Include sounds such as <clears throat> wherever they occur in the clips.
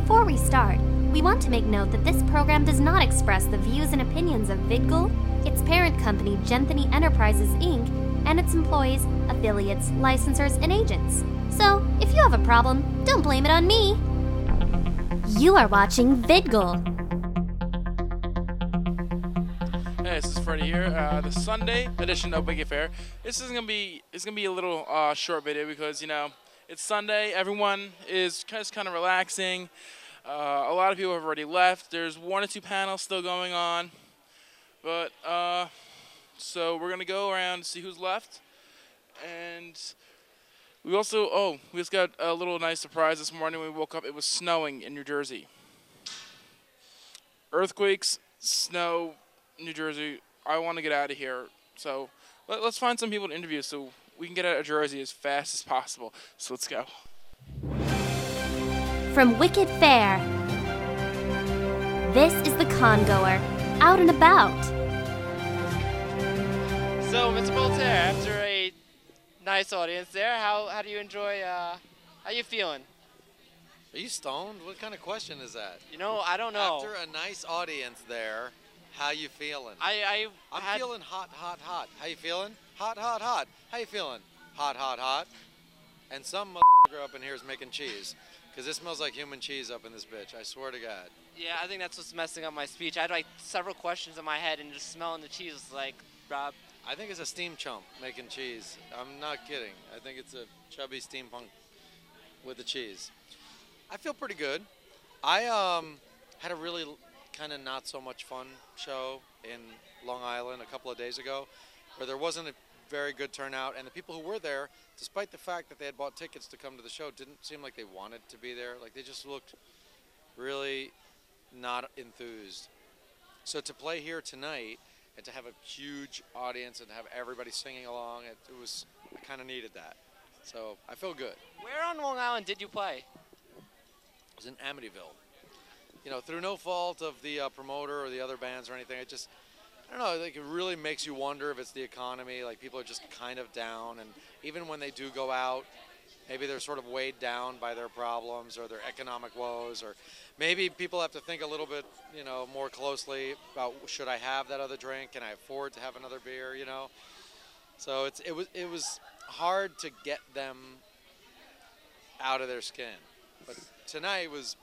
Before we start, we want to make note that this program does not express the views and opinions of VidGul, its parent company, Genthany Enterprises Inc., and its employees, affiliates, licensors, and agents. So, if you have a problem, don't blame it on me. You are watching VidGul. Hey, this is Freddie here. Uh, the Sunday edition of Wicked Fair. This is gonna be it's gonna be a little uh, short video because you know it's Sunday. Everyone is just kind of relaxing. Uh, a lot of people have already left. There's one or two panels still going on, but uh, so we're gonna go around and see who's left. And we also oh we just got a little nice surprise this morning. When we woke up, it was snowing in New Jersey. Earthquakes, snow, New Jersey. I want to get out of here. So let, us find some people to interview so we can get out of Jersey as fast as possible. So let's go. From Wicked Fair, this is the Congoer, out and about. So, Mr. Voltaire, after a nice audience there, how, how do you enjoy, uh, how you feeling? Are you stoned? What kind of question is that? You know, I don't know. After a nice audience there, how you feeling? I, I I'm feeling hot, hot, hot. How you feeling? Hot, hot, hot. How you feeling? Hot, hot, hot. And some motherfucker up in here is making cheese. Because it smells like human cheese up in this bitch. I swear to God. Yeah, I think that's what's messing up my speech. I had like several questions in my head, and just smelling the cheese was like, Rob. I think it's a steam chump making cheese. I'm not kidding. I think it's a chubby steampunk with the cheese. I feel pretty good. I um, had a really kind of not so much fun show in Long Island a couple of days ago, where there wasn't a very good turnout, and the people who were there, despite the fact that they had bought tickets to come to the show, didn't seem like they wanted to be there. Like they just looked really not enthused. So to play here tonight and to have a huge audience and have everybody singing along, it, it was I kind of needed that. So I feel good. Where on Long Island did you play? It was in Amityville you know, through no fault of the uh, promoter or the other bands or anything, it just, I don't know, like it really makes you wonder if it's the economy. Like people are just kind of down, and even when they do go out, maybe they're sort of weighed down by their problems or their economic woes, or maybe people have to think a little bit, you know, more closely about should I have that other drink? Can I afford to have another beer? You know, so it's it was it was hard to get them out of their skin, but tonight was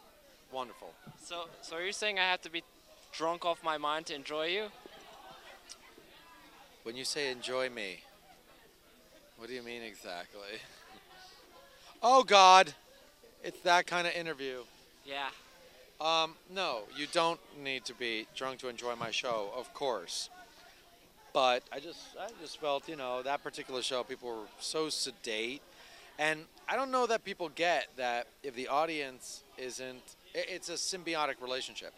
wonderful. So, so are you saying I have to be drunk off my mind to enjoy you? When you say enjoy me, what do you mean exactly? <laughs> oh God, it's that kind of interview. Yeah. Um, no, you don't need to be drunk to enjoy my show, of course. But I just, I just felt, you know, that particular show, people were so sedate, and I don't know that people get that if the audience isn't it's a symbiotic relationship.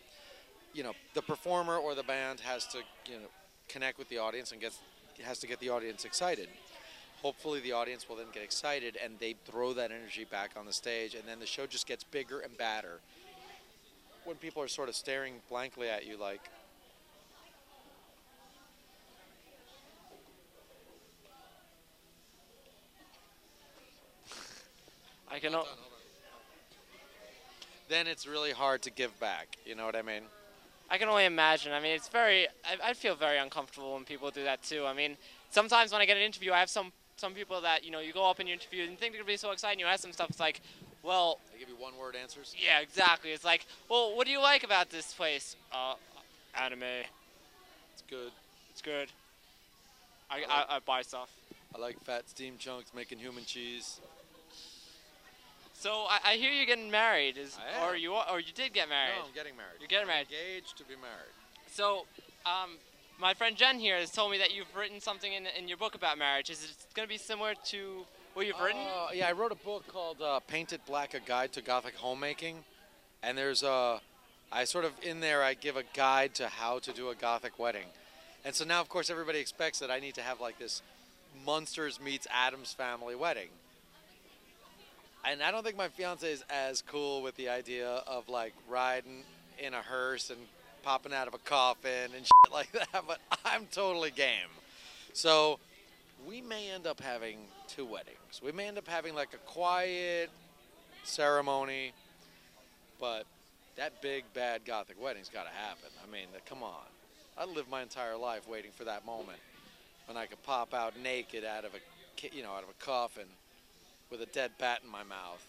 You know, the performer or the band has to, you know, connect with the audience and gets has to get the audience excited. Hopefully, the audience will then get excited and they throw that energy back on the stage, and then the show just gets bigger and badder. When people are sort of staring blankly at you, like, <laughs> I cannot then it's really hard to give back. You know what I mean? I can only imagine. I mean, it's very. I, I feel very uncomfortable when people do that too. I mean, sometimes when I get an interview, I have some some people that you know you go up in your interview and think they're gonna be so exciting. You ask them stuff. It's like, well. They give you one word answers. Yeah, exactly. It's like, well, what do you like about this place? Uh, anime. It's good. It's good. I, I, like, I, I buy stuff. I like fat steam chunks making human cheese. So I, I hear you're getting married, is or you or you did get married? No, I'm getting married. You're getting married. Engaged to be married. So, um, my friend Jen here has told me that you've written something in, in your book about marriage. Is it going to be similar to what you've written? Uh, yeah, I wrote a book called uh, Paint It Black: A Guide to Gothic Homemaking, and there's a, I sort of in there I give a guide to how to do a Gothic wedding, and so now of course everybody expects that I need to have like this Munsters meets Addams family wedding and I don't think my fiance is as cool with the idea of like riding in a hearse and popping out of a coffin and <laughs> shit like that, but I'm totally game. So we may end up having two weddings. We may end up having like a quiet ceremony but that big bad gothic wedding's got to happen. I mean, come on. I lived my entire life waiting for that moment when I could pop out naked out of a, you know, out of a coffin with a dead bat in my mouth.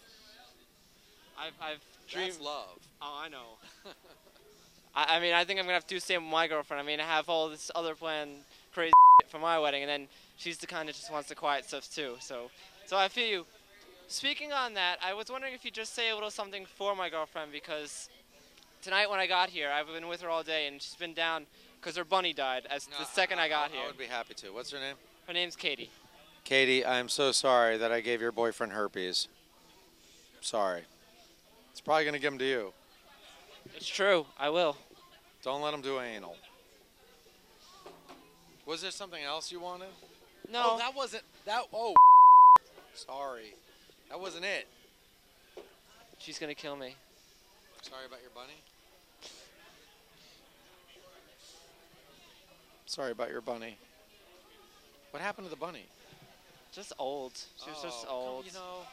I've, I've dreamed. That's love. Oh, I know. <laughs> I, I mean, I think I'm gonna have to do the same with my girlfriend. I mean, I have all this other planned crazy <laughs> for my wedding, and then she's the kind that just wants the quiet stuff too. So, so I feel you. Speaking on that, I was wondering if you just say a little something for my girlfriend because tonight when I got here, I've been with her all day, and she's been down because her bunny died as the second I, got I here. I would be happy to. What's her name? Her name's Katie. Katie, I'm so sorry that I gave your boyfriend herpes. Sorry. It's probably going to give him to you. It's true. I will. Don't let him do anal. Was there something else you wanted? No. Oh, that wasn't that. Oh, sorry, that wasn't it. she's gonna kill me. Sorry about your bunny. Sorry about your bunny. What happened to the bunny? Just old. She was just Oh, come- old. You know,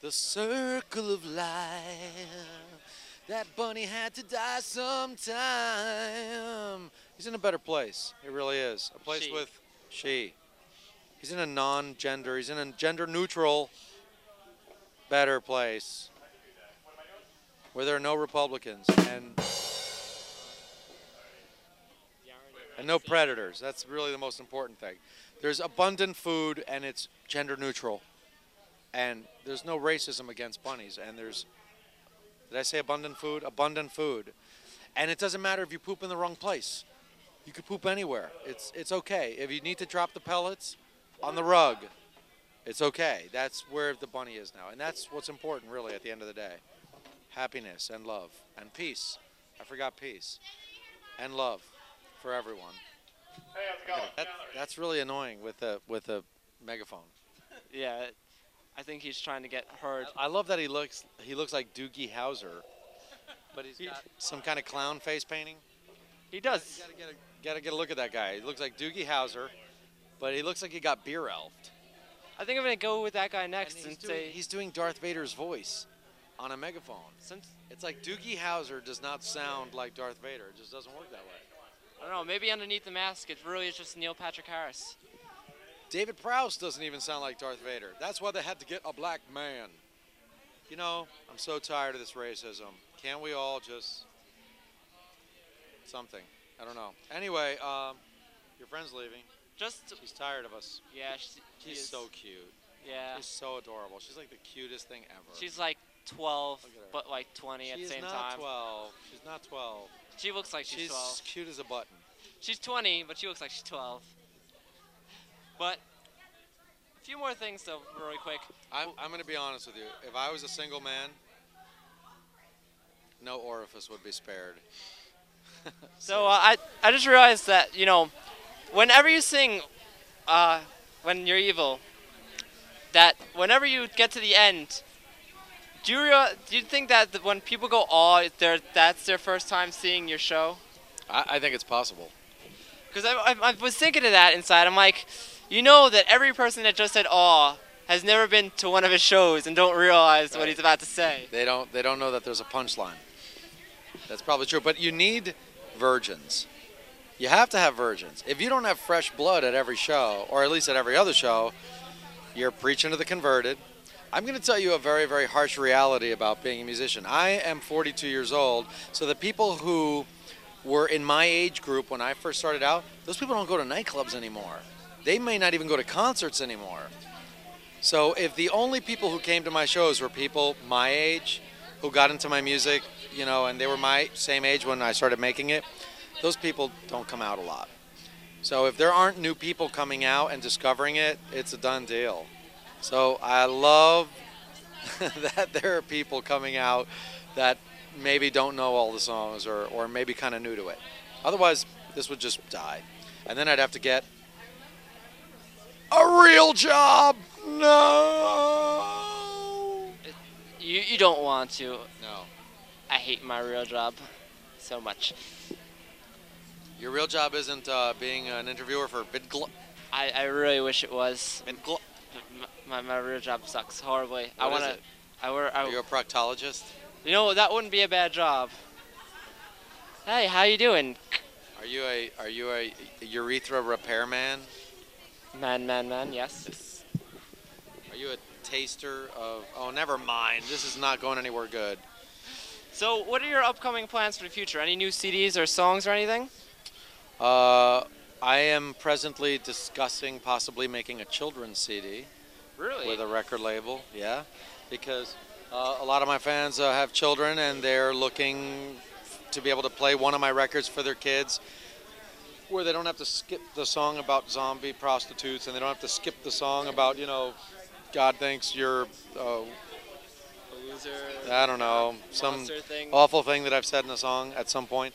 the circle of life. That bunny had to die sometime. He's in a better place. He really is. A place She. with she. He's in a non-gender. He's in a gender-neutral, better place where there are no Republicans and and no predators. That's really the most important thing. There's abundant food and it's gender neutral. And there's no racism against bunnies. And there's, did I say abundant food? Abundant food. And it doesn't matter if you poop in the wrong place. You could poop anywhere. It's it's okay. If you need to drop the pellets on the rug, it's okay. That's where the bunny is now. And that's what's important really at the end of the day. Happiness and love and peace. I forgot peace. And love for everyone. That, that's really annoying with a with a megaphone. <laughs> Yeah. I think he's trying to get heard. I love that he looks he looks like Doogie Howser, but he's He- got some kind of clown face painting. He You does. gotta get a, gotta get a look at that guy. He looks like Doogie Howser, but he looks like he got beer elfed. I think I'm gonna go with that guy And next he's and, doing, say he's doing Darth Vader's voice on a megaphone. since It's like Doogie Howser does not sound like Darth Vader. It just doesn't work that way. I don't know, maybe underneath the mask it really is just Neil Patrick Harris. David Prowse doesn't even sound like Darth Vader. That's why they had to get a black man. You know, I'm so tired of this racism. Can't we all just something? I don't know. Anyway, um, your friend's leaving. Just She's tired of us. yeah, she, she She's is- so cute. yeah. She's so adorable. She's like the cutest thing ever. She's like 12, Look at her. but like 20 at the same not time. 12. She's not 12. She looks like she's, She's 12. cute as a button. She's 20, but she looks like she's 12. But a few more things though, really quick. I'm, I'm going to be honest with you. If I was a single man, no orifice would be spared. <laughs> So uh, I I just realized that you know, whenever you sing, uh, when you're evil, that whenever you get to the end, do you do you think that when people go aw, that's their first time seeing your show? I, I think it's possible. Because I, I, I was thinking of that inside. I'm like, you know that every person that just said aw has never been to one of his shows and don't realize what he's about to say. They don't they don't know that there's a punchline. That's probably true. But you need virgins. You have to have virgins. If you don't have fresh blood at every show, or at least at every other show, you're preaching to the converted. I'm going to tell you a very, very harsh reality about being a musician. I am 42 years old, so the people who were in my age group when I first started out, those people don't go to nightclubs anymore. They may not even go to concerts anymore. So if the only people who came to my shows were people my age, who got into my music, you know, and they were my same age when I started making it, those people don't come out a lot. So if there aren't new people coming out and discovering it, it's a done deal. So I love <laughs> that there are people coming out that maybe don't know all the songs or, or maybe kind of new to it. Otherwise, this would just die. And then I'd have to get a real job. No. You you don't want to. No. I hate my real job so much. Your real job isn't uh, being an interviewer for VidGl. I, I really wish it was. VidGl. My, my, real job sucks horribly. I wanna. it? I work. Are you a proctologist? You know, that wouldn't be a bad job. Hey, how you doing? Are you a are you a urethra repairman? Man, man, man, yes. Are you a taster of? Oh, never mind. This is not going anywhere good. So, what are your upcoming plans for the future? Any new CDs or songs or anything? Uh, I am presently discussing possibly making a children's CD Really? with a record label. Yeah, because uh, a lot of my fans uh, have children and they're looking to be able to play one of my records for their kids where they don't have to skip the song about zombie prostitutes and they don't have to skip the song about you know god thinks you're uh, A loser. i don't know some thing. awful thing that i've said in a song at some point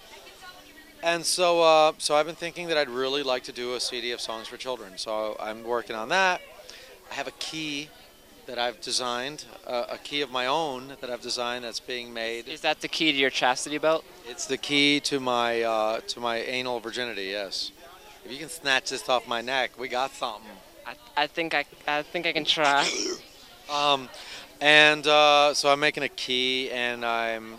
and so uh, so i've been thinking that i'd really like to do a cd of songs for children so i'm working on that i have a key that i've designed uh, a key of my own that i've designed that's being made Is that the key to your chastity belt? it's the key to my uh, to my anal virginity. Yes. If you can snatch this off my neck, we got something. I, I think I, I think I can try. <coughs> Um, and uh, so I'm making a key, and I'm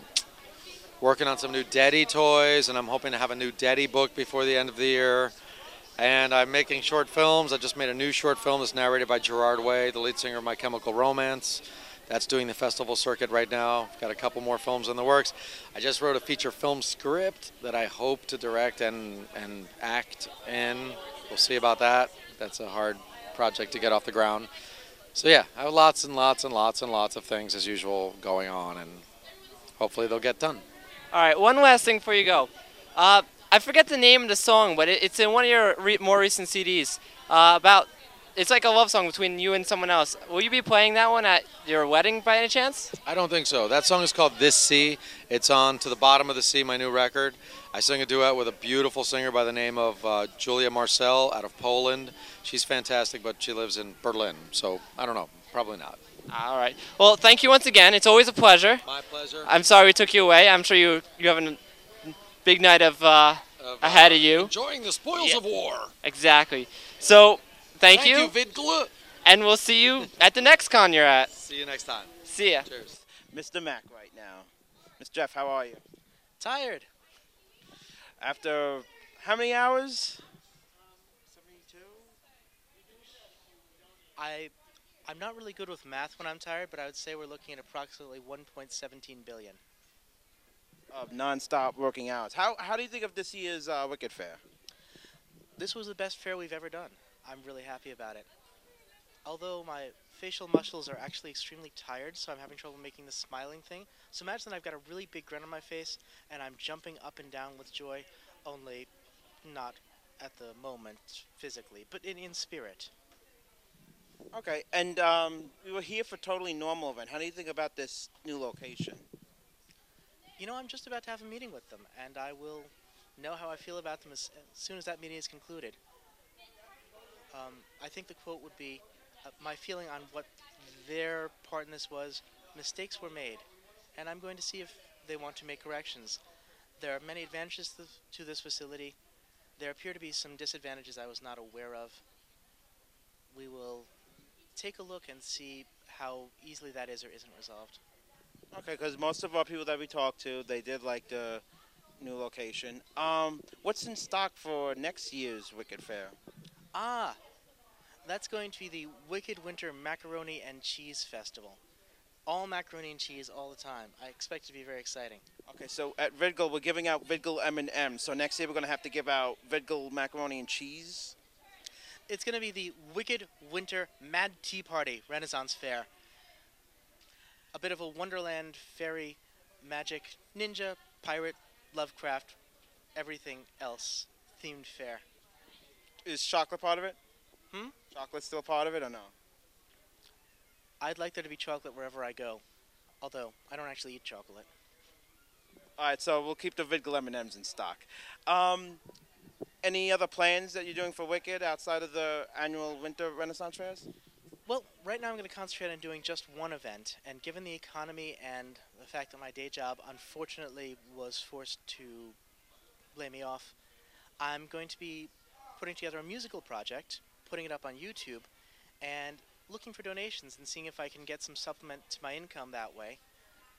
working on some new Deady toys, and I'm hoping to have a new Deady book before the end of the year. And I'm making short films. I just made a new short film that's narrated by Gerard Way, the lead singer of My Chemical Romance. That's doing the festival circuit right now. Got a couple more films in the works. I just wrote a feature film script that I hope to direct and, and act in. We'll see about that. That's a hard project to get off the ground. So yeah, I have lots and lots and lots and lots of things as usual going on, and hopefully they'll get done. All right, one last thing before you go. Uh, I forget the name of the song, but it, it's in one of your re- more recent CDs. Uh, about it's like a love song between you and someone else. Will you be playing that one at your wedding by any chance? I don't think so. That song is called This Sea. It's on To the Bottom of the Sea, my new record. I sing a duet with a beautiful singer by the name of uh, Julia Marcell out of Poland. She's fantastic, but she lives in Berlin, so I don't know. Probably not. All right. Well, thank you once again. It's always a pleasure. My pleasure. I'm sorry we took you away. I'm sure you you have a big night of uh, Of, ahead of you. Enjoying the spoils Yeah. of war. exactly. So thank, you, Vidgla. and we'll see you at the next con you're at. See you next time. See ya. Cheers. Mr. Mach right now. Mr. Jeff, how are you? Tired. After how many hours? 72? I, I'm not really good with math when I'm tired, but I would say we're looking at approximately 1.17 billion. Of non-stop working hours. How, how do you think of this year's uh, Wicked Fair? This was the best fair we've ever done. I'm really happy about it. Although my facial muscles are actually extremely tired, so I'm having trouble making the smiling thing. So imagine I've got a really big grin on my face, and I'm jumping up and down with joy, only not at the moment physically, but in, in spirit. Okay, and um, we were here for Totally Normal event. How do you think about this new location? You know, I'm just about to have a meeting with them, and I will know how I feel about them as, as soon as that meeting is concluded. Um, I think the quote would be uh, My feeling on what their part in this was mistakes were made, and I'm going to see if they want to make corrections. There are many advantages to, to this facility. There appear to be some disadvantages I was not aware of. We will take a look and see how easily that is or isn't resolved. Okay, because most of our people that we talked to, they did like the new location. Um, what's in stock for next year's Wicked Fair? Ah, that's going to be the Wicked Winter Macaroni and Cheese Festival. All macaroni and cheese all the time. I expect it to be very exciting. Okay, so at Vidgal, we're giving out Vidgal M&M. So next year we're gonna have to give out Vidgal macaroni and cheese. It's going to be the Wicked Winter Mad Tea Party Renaissance Fair. A bit of a Wonderland fairy magic ninja pirate Lovecraft everything else themed fair. Is chocolate part of it? Hmm? Chocolate still part of it or no? I'd like there to be chocolate wherever I go. Although I don't actually eat chocolate. All right, so we'll keep the Vidgal M&Ms in stock. Um, any other plans that you're doing for Wicked outside of the annual Winter Renaissance Fairs? Well, right now I'm going to concentrate on doing just one event, and given the economy and the fact that my day job unfortunately was forced to lay me off, I'm going to be putting together a musical project, putting it up on YouTube, and looking for donations and seeing if I can get some supplement to my income that way.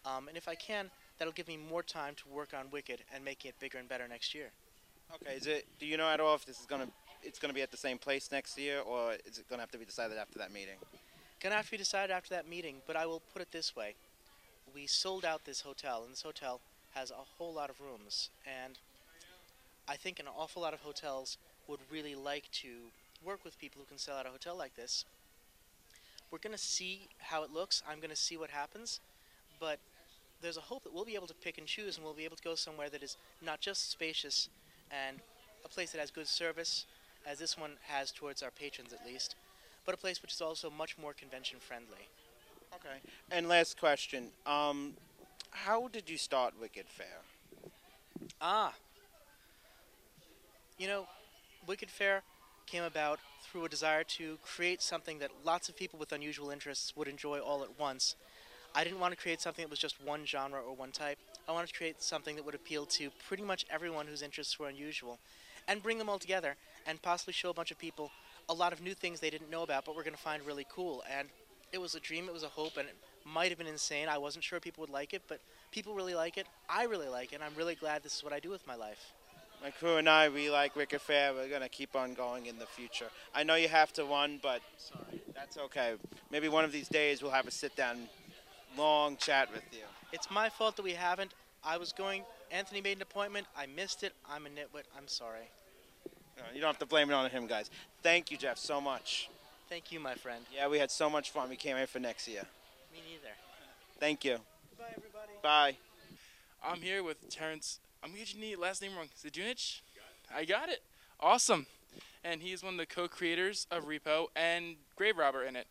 Um, and if I can, that'll give me more time to work on Wicked and making it bigger and better next year. Okay. Is it? Do you know at all if this is gonna? It's gonna be at the same place next year, or is it gonna have to be decided after that meeting? Gonna have to be decided after that meeting, but I will put it this way. We sold out this hotel, and this hotel has a whole lot of rooms, and I think an awful lot of hotels would really like to work with people who can sell out a hotel like this. We're gonna see how it looks. I'm gonna see what happens, but there's a hope that we'll be able to pick and choose, and we'll be able to go somewhere that is not just spacious and a place that has good service, as this one has towards our patrons at least, but a place which is also much more convention friendly. Okay. And last question. Um, how did you start Wicked Fair? Ah. You know, Wicked Fair came about through a desire to create something that lots of people with unusual interests would enjoy all at once. I didn't want to create something that was just one genre or one type. I wanted to create something that would appeal to pretty much everyone whose interests were unusual and bring them all together and possibly show a bunch of people a lot of new things they didn't know about but were going to find really cool. And it was a dream, it was a hope, and it might have been insane. I wasn't sure people would like it, but people really like it. I really like it, and I'm really glad this is what I do with my life. My crew and I, we like Wicked Fair. We're gonna keep on going in the future. I know you have to run, but that's okay. Maybe one of these days we'll have a sit-down, long chat with you. It's my fault that we haven't. I was going, Anthony made an appointment, I missed it. I'm a nitwit. I'm sorry. No, You don't have to blame it on him, guys. Thank you, Jeff, so much. Thank you, my friend. Yeah, we had so much fun. We came here for next year. Me neither. Thank you. Goodbye, everybody. Bye. I'm here with Terrance. I'm gonna get your last name wrong. Zdunich? I got it. Awesome. And he's one of the co-creators of Repo and Grave Robber in it.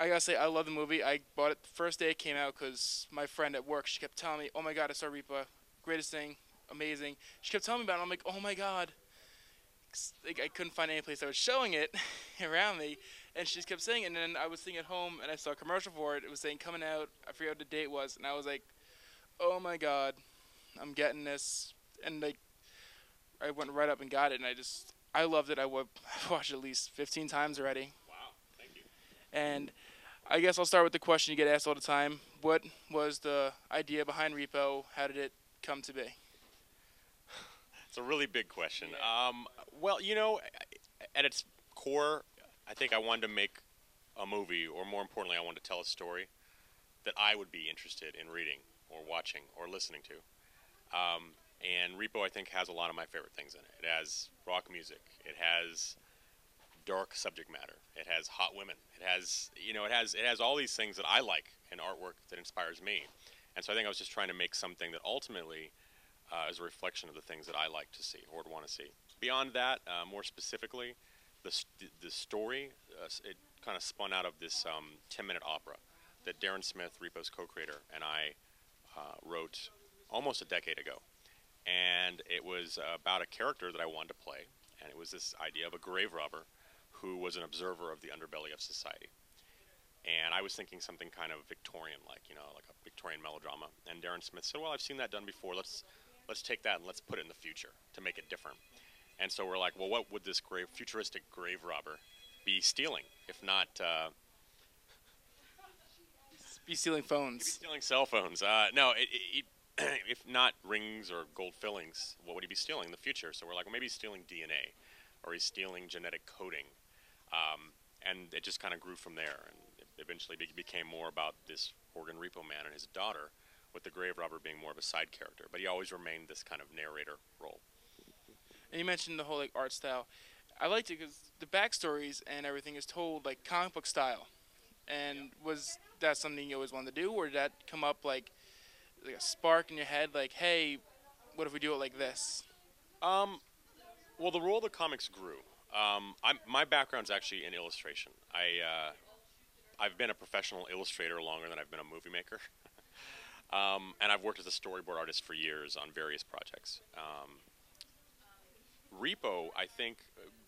I gotta say, I love the movie. I bought it the first day it came out because my friend at work, she kept telling me, "Oh my God, I saw Repo, greatest thing, amazing." She kept telling me about it. I'm like, "Oh my God." Like I couldn't find any place that was showing it <laughs> around me, and she just kept saying it. And then I was sitting at home and I saw a commercial for it. It was saying coming out. I forget what the date was, and I was like, "Oh my God, I'm getting this." And like, I went right up and got it, and I just, I loved it. I <laughs> watched it at least 15 times already. Wow, thank you. And I guess I'll start with the question you get asked all the time: What was the idea behind Repo? How did it come to be? It's a really big question. Um, well, you know, at its core, I think I wanted to make a movie, or more importantly, I wanted to tell a story that I would be interested in reading, or watching, or listening to. Um, and Repo, I think, has a lot of my favorite things in it. It has rock music. It has dark subject matter. It has hot women. It has, you know, it has it has all these things that I like in artwork that inspires me. And so I think I was just trying to make something that ultimately uh, is a reflection of the things that I like to see or would want to see. Beyond that, uh, more specifically, the, st- the story, uh, it kind of spun out of this 10 minute opera that Darren Smith, Repo's co creator, and I uh, wrote almost a decade ago. And it was about a character that I wanted to play. And it was this idea of a grave robber who was an observer of the underbelly of society. And I was thinking something kind of Victorian like, you know, like a Victorian melodrama. And Darren Smith said, Well, I've seen that done before. Let's let's take that and let's put it in the future to make it different. And so we're like, well, what would this grave, futuristic grave robber be stealing, if not uh, Be stealing be phones. stealing cell phones? Uh, no, it, it, it, <clears throat> if not rings or gold fillings, what would he be stealing in the future? So we're like, well, maybe he's stealing DNA, or he's stealing genetic coding, um, and it just kind of grew from there. And it eventually be- became more about this organ repo man and his daughter, with the grave robber being more of a side character. But he always remained this kind of narrator role. And you mentioned the whole like art style. I liked it because the backstories and everything is told like comic book style. And was that something you always wanted to do, or did that come up like like a spark in your head, like, hey, what if we do it like this? Um, well, the role of the comics grew. Um, my background's actually in illustration. I, uh, I've been a professional illustrator longer than I've been a movie maker. <laughs> um, and I've worked as a storyboard artist for years on various projects. Um, Repo, I think,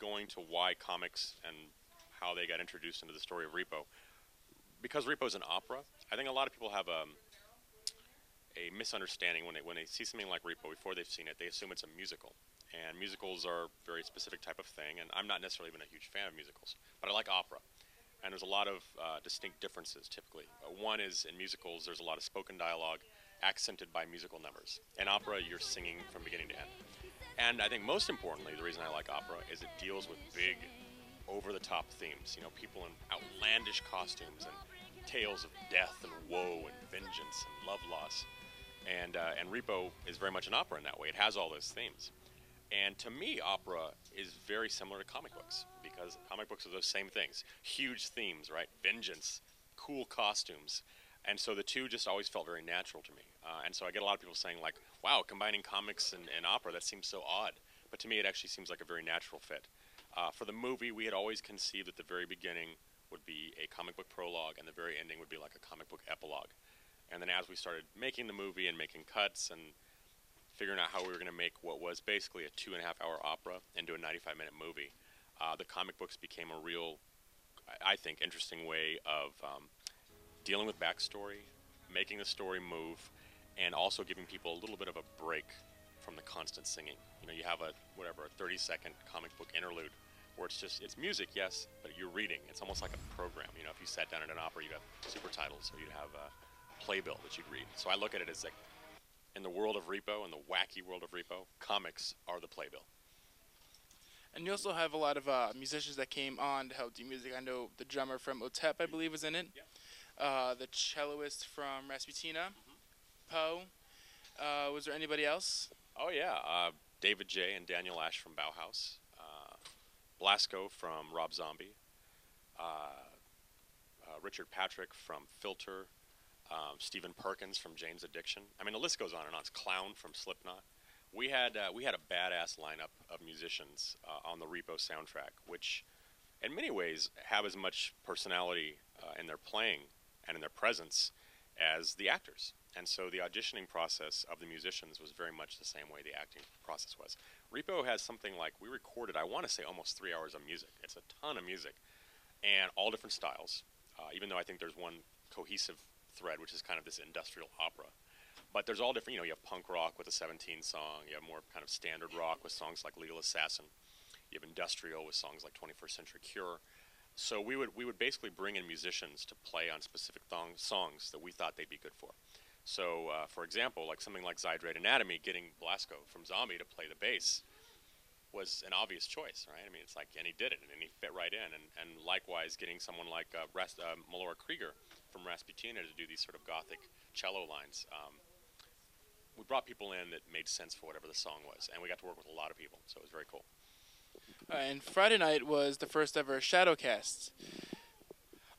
going to why comics and how they got introduced into the story of Repo, because Repo's an opera, I think a lot of people have a, a misunderstanding when they, when they see something like Repo before they've seen it. They assume it's a musical. And musicals are a very specific type of thing, and I'm not necessarily even a huge fan of musicals, but I like opera. and there's a lot of uh, distinct differences typically. Uh, one is in musicals, there's a lot of spoken dialogue accented by musical numbers. In opera, you're singing from beginning to end. And I think most importantly, the reason I like opera is it deals with big, over the top themes. You know, people in outlandish costumes and tales of death and woe and vengeance and love loss. And, uh, and Repo is very much an opera in that way. It has all those themes. And to me, opera is very similar to comic books because comic books are those same things huge themes, right? Vengeance, cool costumes. And so the two just always felt very natural to me. Uh, and so I get a lot of people saying, like, wow, combining comics and, and, opera, that seems so odd. But to me, it actually seems like a very natural fit. Uh, for the movie, we had always conceived that the very beginning would be a comic book prologue and the very ending would be like a comic book epilogue. And then as we started making the movie and making cuts and figuring out how we were going to make what was basically a two and a half hour opera into a 95 minute movie, uh, the comic books became a real, I think, interesting way of um, dealing with backstory, making the story move, and also giving people a little bit of a break from the constant singing. You know, you have a whatever a 30 second comic book interlude where it's just it's music, yes, but you're reading. It's almost like a program. You know, if you sat down at an opera, you'd have super titles, or you'd have a playbill that you'd read. So I look at it as like in the world of repo, in the wacky world of repo, comics are the playbill. And you also have a lot of uh, musicians that came on to help do music. I know the drummer from Otep, I believe, was in it. Yeah uh, the celloist from Rasputina, mm-hmm. Poe. Uh, was there anybody else? Oh yeah, uh, David J. and Daniel Ash from Bauhaus, uh, Blasko from Rob Zombie, uh, uh, Richard Patrick from Filter, um, Stephen Perkins from Jane's Addiction. I mean, the list goes on and on. It's Clown from Slipknot. We had we had a badass lineup of musicians on the Repo soundtrack, which, in many ways, have as much personality in their playing and in their presence as the actors. And so the auditioning process of the musicians was very much the same way the acting process was. Repo has something like, we recorded, I want to say, almost three hours of music. It's a ton of music, and all different styles, uh, even though I think there's one cohesive thread, which is kind of this industrial opera. But there's all different, you know, you have punk rock with a 17 song, you have more kind of standard rock with songs like Legal Assassin, you have industrial with songs like 21st Century Cure, so we would we would basically bring in musicians to play on specific thong- songs that we thought they'd be good for. So, uh, for example, like something like Zydrate Anatomy, getting Blasko from Zombie to play the bass was an obvious choice, right? I mean, it's like, and he did it, and he fit right in. And, and likewise, getting someone like uh, Ras- uh, Melora Creager from Rasputina to do these sort of gothic cello lines. Um, we brought people in that made sense for whatever the song was, and we got to work with a lot of people, so it was very cool. Uh, and Friday night was the first ever Shadowcast.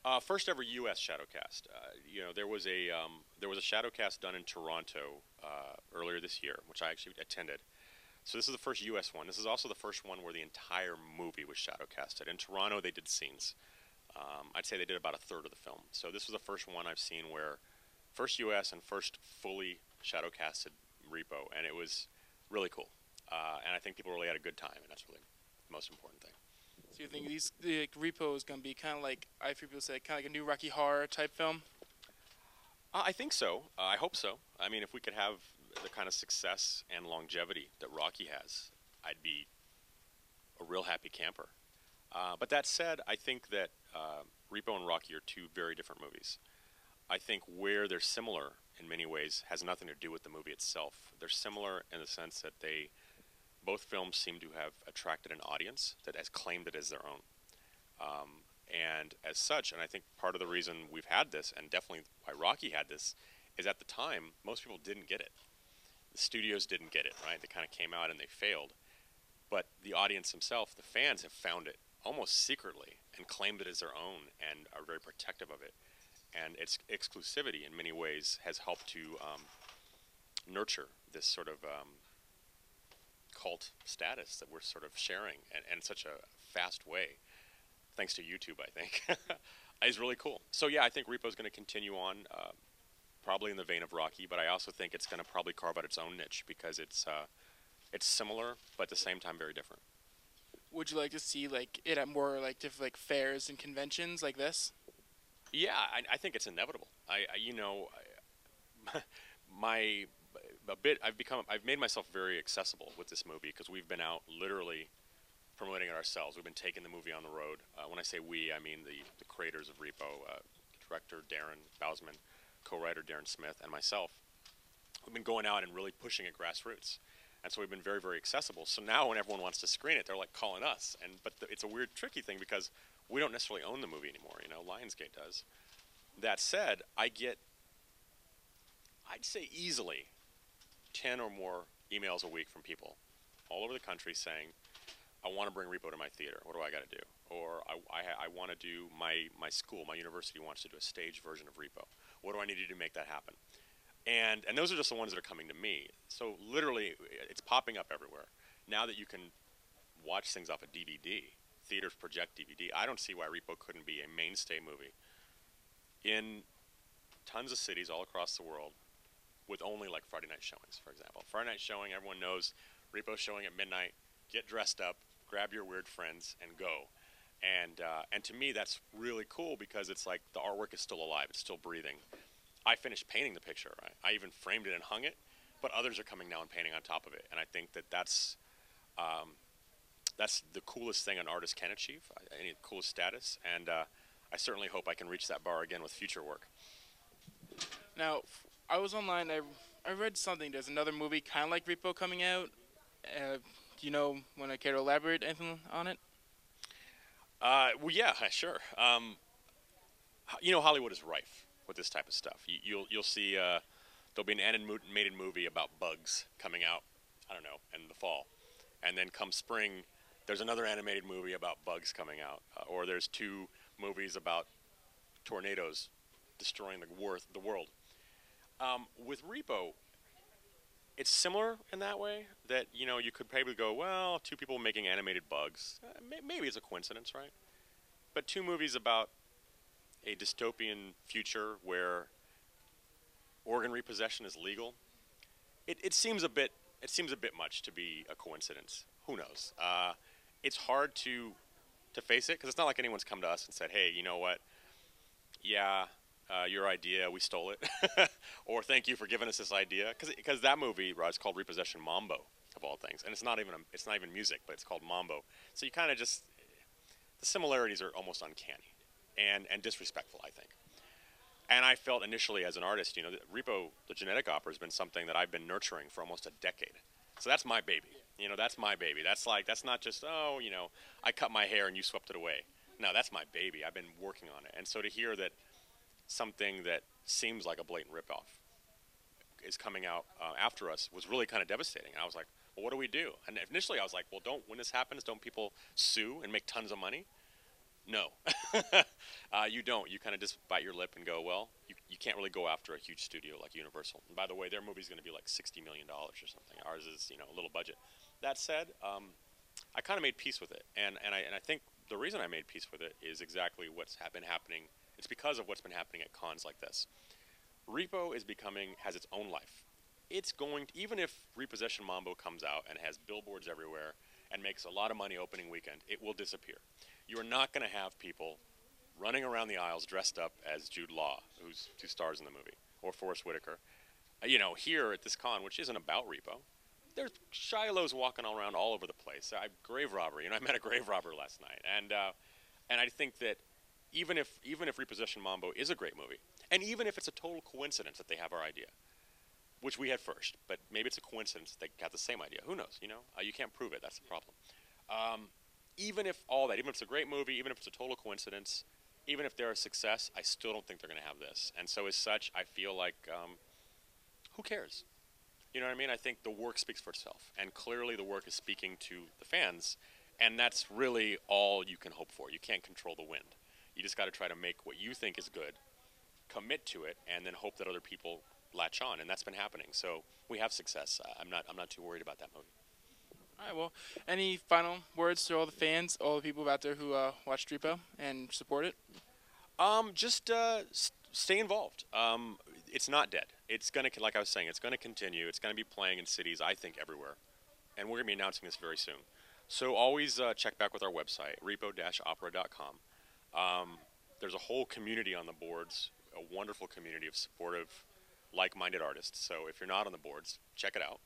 Uh, first ever U.S. Shadowcast. Uh, you know, there was a um, there was a Shadowcast done in Toronto uh, earlier this year, which I actually attended. So this is the first U.S. one. This is also the first one where the entire movie was shadowcasted. In Toronto, they did scenes. Um, I'd say they did about a third of the film. So this was the first one I've seen where first U.S. and first fully shadowcasted Repo, and it was really cool. Uh, and I think people really had a good time, and that's really the most important thing. So you think these the Repo is going to be kind of like I've heard people say, kind of like a new Rocky Horror type film? Uh, I think so. Uh, I hope so. I mean, if we could have the kind of success and longevity that Rocky has, I'd be a real happy camper. Uh, but that said, I think that uh, Repo and Rocky are two very different movies. I think where they're similar in many ways has nothing to do with the movie itself. They're similar in the sense that they both films seem to have attracted an audience that has claimed it as their own. Um, and as such, and I think part of the reason we've had this, and definitely why Rocky had this, is at the time, most people didn't get it. The studios didn't get it, right? They kind of came out and they failed. But the audience themselves, the fans, have found it almost secretly and claimed it as their own and are very protective of it. And its exclusivity, in many ways, has helped to um, nurture this sort of um, cult status that we're sort of sharing and, in such a fast way, thanks to YouTube, I think, <laughs> is really cool. So yeah, I think Repo is going to continue on, uh, probably in the vein of Rocky, but I also think it's going to probably carve out its own niche because it's uh, it's similar, but at the same time very different. Would you like to see like it at more like different like fairs and conventions like this? Yeah, I, I think it's inevitable. I, I you know, I, <laughs> my a bit. I've become. I've made myself very accessible with this movie because we've been out literally promoting it ourselves. We've been taking the movie on the road. Uh, when I say we, I mean the, the creators of Repo, uh, director Darren Bousman, co-writer Darren Smith, and myself. We've been going out and really pushing it grassroots. And so we've been very, very accessible. So now when everyone wants to screen it, they're like calling us. And but the, it's a weird, tricky thing because we don't necessarily own the movie anymore. You know, Lionsgate does. That said, I get, I'd say easily, ten or more emails a week from people all over the country saying, "I want to bring Repo to my theater. What do I got to do?" Or I, I, I want to do my my school, my university wants to do a stage version of Repo. What do I need to do to make that happen? And, and those are just the ones that are coming to me. So literally, it's popping up everywhere. Now that you can watch things off a DVD, theaters project DVD, I don't see why Repo couldn't be a mainstay movie in tons of cities all across the world with only like Friday night showings, for example. Friday night showing, everyone knows Repo showing at midnight, get dressed up, grab your weird friends, and go. And, uh, and to me, that's really cool because it's like the artwork is still alive, it's still breathing. I finished painting the picture. Right? I even framed it and hung it, but others are coming now and painting on top of it. And I think that that's um, that's the coolest thing an artist can achieve, uh, any coolest status. And uh, I certainly hope I can reach that bar again with future work. Now, I was online. I I read something. There's another movie kind of like Repo coming out. Uh, do you know? Want to care to elaborate anything on it? Uh, well, yeah, <laughs> sure. Um, you know, Hollywood is rife with this type of stuff. You, will you'll, you'll see uh, there'll be an animated movie about bugs coming out. I don't know in the fall, and then come spring, there's another animated movie about bugs coming out, uh, or there's two movies about tornadoes destroying the, war- the world. Um, with Repo, it's similar in that way that you know you could probably go, well, two people making animated bugs, uh, may- maybe it's a coincidence, right? But two movies about a dystopian future where organ repossession is legal, it, it seems a bit it seems a bit much to be a coincidence. Who knows? Uh, it's hard to to face it because it's not like anyone's come to us and said, "Hey, you know what? Yeah, uh, your idea, we stole it," <laughs> or "Thank you for giving us this idea." Because that movie, right, it's called Repossession Mambo of all things, and it's not even a, it's not even music, but it's called Mambo. So you kind of just the similarities are almost uncanny and, and disrespectful, I think. And I felt initially as an artist, you know, Repo, the genetic opera, has been something that I've been nurturing for almost a decade. So that's my baby. You know, that's my baby. That's like, that's not just, oh, you know, I cut my hair and you swept it away. No, that's my baby. I've been working on it. And so to hear that something that seems like a blatant ripoff is coming out uh, after us was really kind of devastating. And I was like, well, what do we do? And initially I was like, well, don't, when this happens, don't people sue and make tons of money? No, <laughs> uh, you don't. You kind of just bite your lip and go, well, you, you can't really go after a huge studio like Universal. And by the way, their movie's going to be like $60 million or something. Ours is, you know, a little budget. That said, um, I kind of made peace with it. And, and, I, and I think the reason I made peace with it is exactly what's ha- been happening. It's because of what's been happening at cons like this. Repo is becoming, has its own life. It's going, to, even if Repossession Mambo comes out and has billboards everywhere and makes a lot of money opening weekend, it will disappear you are not going to have people running around the aisles dressed up as Jude Law, who's two stars in the movie, or Forest Whitaker. Uh, you know, here at this con, which isn't about Repo, there's Shilo's walking all around all over the place. I, grave robbery, you know, I met a grave robber last night, and uh, and I think that even if even if Repossession Mambo is a great movie, and even if it's a total coincidence that they have our idea, which we had first, but maybe it's a coincidence they got the same idea. Who knows? You know, uh, you can't prove it. That's the problem. Um, even if all that, even if it's a great movie, even if it's a total coincidence, even if they're a success, I still don't think they're going to have this. And so, as such, I feel like, um, who cares? You know what I mean? I think the work speaks for itself, and clearly the work is speaking to the fans, and that's really all you can hope for. You can't control the wind. You just got to try to make what you think is good, commit to it, and then hope that other people latch on, and that's been happening. So we have success. I'm not. I'm not too worried about that movie. All right. Well, any final words to all the fans, all the people out there who uh, watch Repo and support it? Um, just uh, s- stay involved. Um, it's not dead. It's gonna, like I was saying, it's gonna continue. It's gonna be playing in cities, I think, everywhere, and we're gonna be announcing this very soon. So always uh, check back with our website, repo-opera.com. Um, there's a whole community on the boards, a wonderful community of supportive, like-minded artists. So if you're not on the boards, check it out.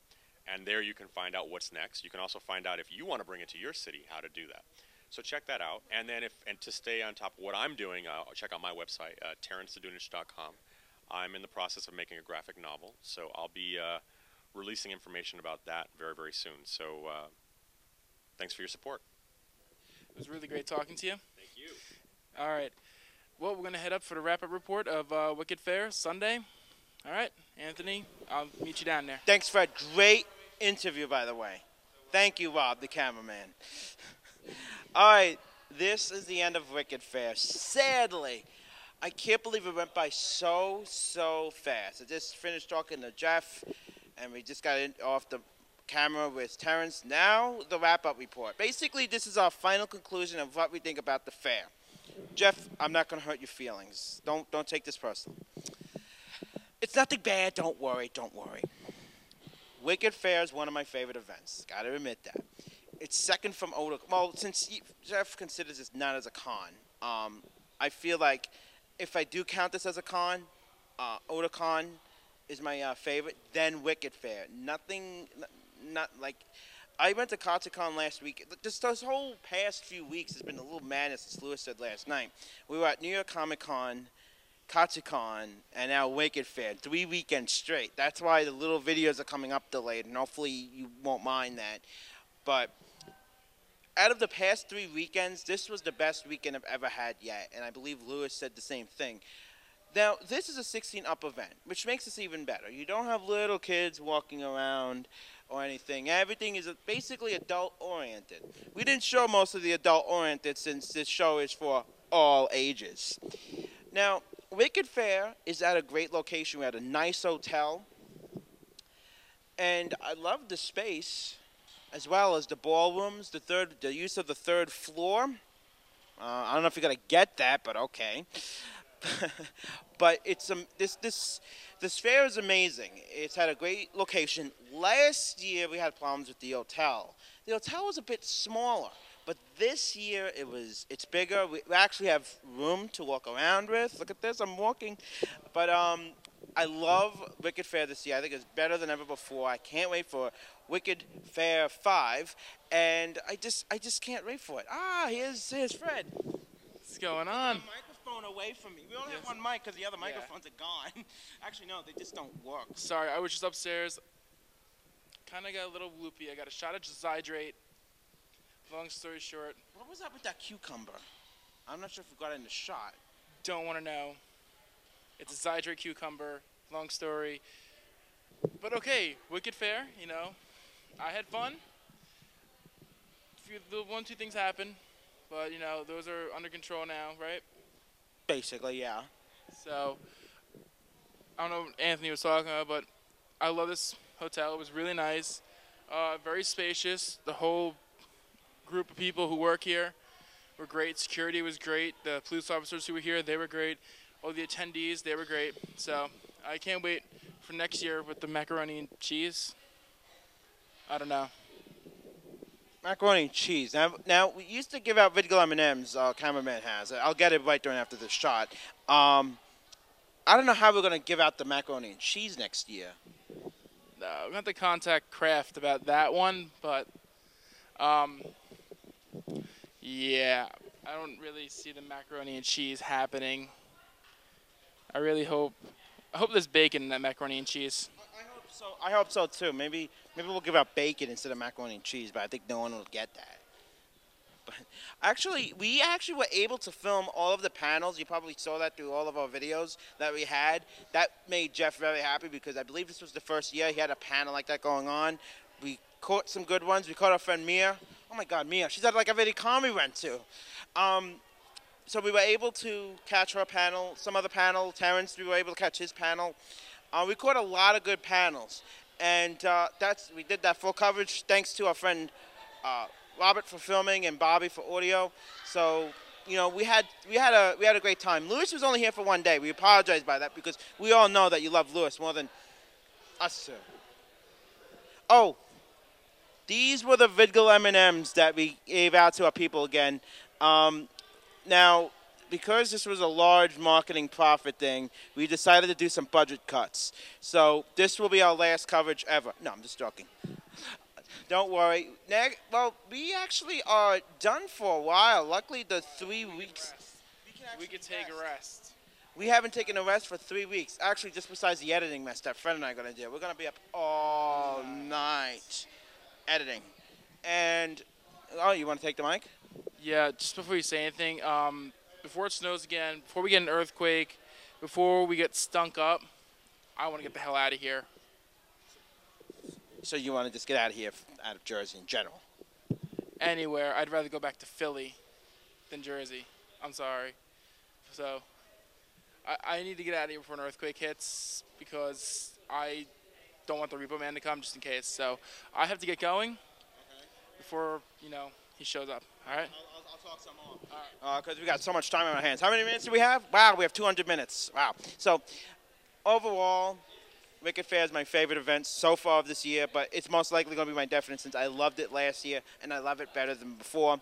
and there you can find out what's next. You can also find out if you want to bring it to your city, how to do that. So check that out. And then if and to stay on top of what I'm doing, uh, check out my website, uh, terrancezdunich.com. I'm in the process of making a graphic novel, so I'll be uh, releasing information about that very, very soon. So uh, thanks for your support. It was really great talking to you. All right. Well, we're going to head up for the wrap up report of uh, Wicked Fair Sunday. All right, Anthony, I'll meet you down there. Thanks for a great interview, by the way. Thank you, Rob, the cameraman. <laughs> All right, this is the end of Wicked Fair. Sadly, I can't believe it went by so, so fast. I just finished talking to Jeff, and we just got off the camera with Terrance. Now, the wrap up report. Basically, this is our final conclusion of what we think about the fair. Jeff, I'm not going to hurt your feelings. Don't, don't take this personal. It's nothing bad. Don't worry. Don't worry. Wicked Fair is one of my favorite events. Got to admit that. It's second from Oda. Well, since Jeff considers this not as a con, um, I feel like if I do count this as a con, uh, Otakon is my uh, favorite. Then Wicked Fair. Nothing, not like. I went to Katsucon last week. This whole past few weeks has been a little madness, as Lewis said last night. We were at New York Comic Con, Katsucon, and now Wicked Fair. Three weekends straight. That's why the little videos are coming up delayed, and hopefully you won't mind that. But out of the past three weekends, this was the best weekend I've ever had yet, and I believe Lewis said the same thing. Now, this is a 16 up event, which makes this even better. You don't have little kids walking around or anything. Everything is basically adult oriented. We didn't show most of the adult oriented since this show is for all ages. Now, Wicked Fair is at a great location. We're at a nice hotel. And I love the space as well as the ballrooms, the third, the use of the third floor. Uh, I don't know if you're gonna get that, but okay. <laughs> but it's um, this this this fair is amazing. It's had a great location. Last year we had problems with the hotel. The hotel was a bit smaller, but this year it was it's bigger. We, actually have room to walk around with. Look at this, I'm walking. But um, I love Wicked Fair this year. I think it's better than ever before. I can't wait for Wicked Fair Five, and I just I just can't wait for it. Ah, here's here's Fred. What's going on? Microphone away from me. We only Yes. have one mic because the other Yeah. microphones are gone. <laughs> Actually, no, they just don't work. Sorry, I was just upstairs. Kind of got a little loopy. I got a shot of Zydrate. Long story short, What was up with that cucumber? I'm not sure if we got it in the shot. don't want to know. It's a Zydrate cucumber. Long story. But okay, Wicked Fair, you know. I had fun. Few, the one, two things happened. But, you know, those are under control now, right? Basically, yeah. So, I don't know what Anthony was talking about, but I love this hotel. It was really nice, uh, very spacious. The whole group of people who work here were great. Security was great. The police officers who were here, they were great. All the attendees, they were great. So, I can't wait for next year with the macaroni and cheese. I don't know. Macaroni and cheese. Now, now we used to give out Vidgle M&Ms. Uh, cameraman has. I'll get it right during after the shot. Um, I don't know how we're gonna give out the macaroni and cheese next year. No, I'm going to contact Kraft about that one, but um, yeah, I don't really see the macaroni and cheese happening. I really hope I hope there's bacon in that macaroni and cheese. So. I hope so too. Maybe maybe we'll give out bacon instead of macaroni and cheese, but I think no one will get that. But actually, we actually were able to film all of the panels. You probably saw that through all of our videos that we had. That made Jeff very happy because I believe this was the first year he had a panel like that going on. We caught some good ones. We caught our friend Mia. Oh my God, Mia! She's at like every con we went to. Um, so we were able to catch her panel. Some other panel, Terrance, we were able to catch his panel. Uh, we caught a lot of good panels, and uh, that's we did that full coverage thanks to our friend uh, Robert for filming and Bobby for audio. So you know we had we had a we had a great time. Lewis was only here for one day. We apologize by that because we all know that you love Lewis more than us two. Oh, these were the Vidgle M&Ms that we gave out to our people again. Um, now, because this was a large marketing profit thing, we decided to do some budget cuts. So this will be our last coverage ever. No, I'm just joking. Don't worry. Neg- well, we actually are done for a while. Luckily, the three weeks. We can, take a rest. We haven't taken a rest for three weeks. Actually, just besides the editing mess that Fred and I are going to do. We're going to be up all night editing. And, oh, you want to take the mic? Yeah, just before you say anything, um, before it snows again, before we get an earthquake, before we get stunk up, I want to get the hell out of here. So you want to just get out of here, out of Jersey in general? Anywhere. I'd rather go back to Philly than Jersey. I'm sorry. So I, I need to get out of here before an earthquake hits because I don't want the Repo Man to come just in case. So I have to get going mm-hmm. before, you know, he shows up. All right? I'll, talk some more. Because we got so much time on our hands. How many minutes do we have? Wow, we have 200 minutes. Wow. So overall, Wicked Fair is my favorite event so far of this year, but it's most likely going to be my definite since I loved it last year and I love it better than before.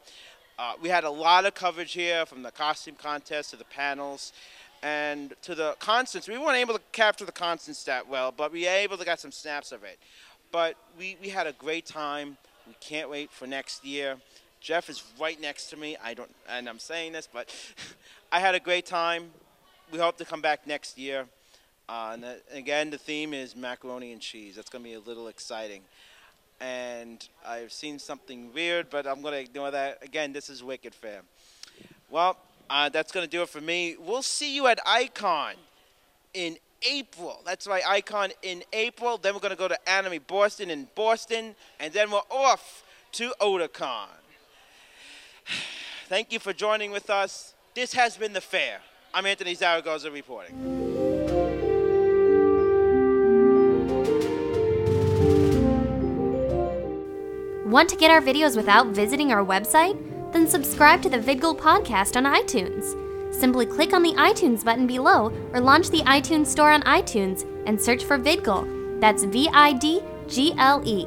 Uh, we had a lot of coverage here from the costume contest to the panels and to the constants. We weren't able to capture the constants that well, but we were able to get some snaps of it. But we, we had a great time. We can't wait for next year. Jeff is right next to me. I don't, and I'm saying this, but <laughs> I had a great time. We hope to come back next year. Uh, and the, again, the theme is macaroni and cheese. That's going to be a little exciting. And I've seen something weird, but I'm going to ignore that. Again, this is Wicked Fair. Well, uh, that's going to do it for me. We'll see you at Icon in April. That's right, Icon in April. Then we're going to go to Anime Boston in Boston. And then we're off to Otakon. <sighs> Thank you for joining with us. This has been The Fair. I'm Anthony Zaragoza reporting. Want to get our videos without visiting our website? Then subscribe to the Vidgle podcast on iTunes. Simply click on the iTunes button below or launch the iTunes store on iTunes and search for Vidgle. That's V I D G L E.